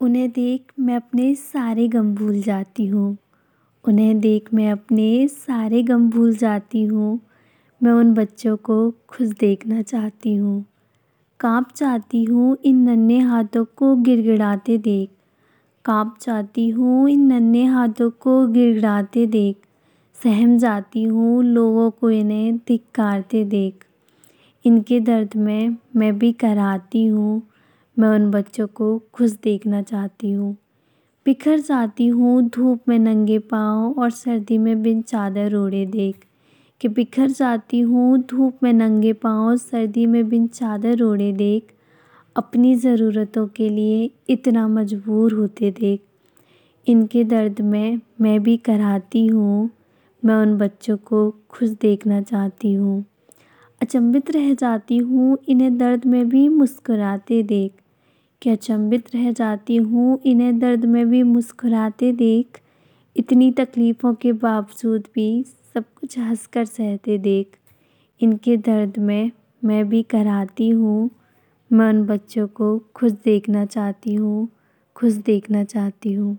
उन्हें देख मैं अपने सारे गम भूल जाती हूँ। उन्हें देख मैं अपने सारे गम भूल जाती हूँ। मैं उन बच्चों को खुश देखना चाहती हूँ। काँप जाती हूँ इन नन्हे हाथों को गिड़गिड़ाते देख। काँप जाती हूँ इन नन्हे हाथों को गिड़गिड़ाते देख। सहम जाती हूँ लोगों को इन्हें धिक्कारते देख। इनके दर्द में मैं भी कराती हूँ। मैं उन बच्चों को खुश देखना चाहती हूँ। बिखर जाती हूँ, धूप में नंगे पाँव और सर्दी में बिन चादर ओढ़े देख कि बिखर जाती हूँ, धूप में नंगे पाँव सर्दी में बिन चादर ओढ़े देख अपनी ज़रूरतों के लिए इतना मजबूर होते देख। इनके दर्द में मैं भी कराती हूँ, मैं उन बच्चों को खुश देखना चाहती हूँ। अचंभित रह जाती हूँ, इन्हें दर्द में भी मुस्कुराते देख। कि अचंभित रह जाती हूँ, इन्हें दर्द में भी मुस्कुराते देख, इतनी तकलीफ़ों के बावजूद भी सब कुछ हंस कर सहते देख, इनके दर्द में मैं भी कराती हूँ। मैं उन बच्चों को खुश देखना चाहती हूँ, खुश देखना चाहती हूँ।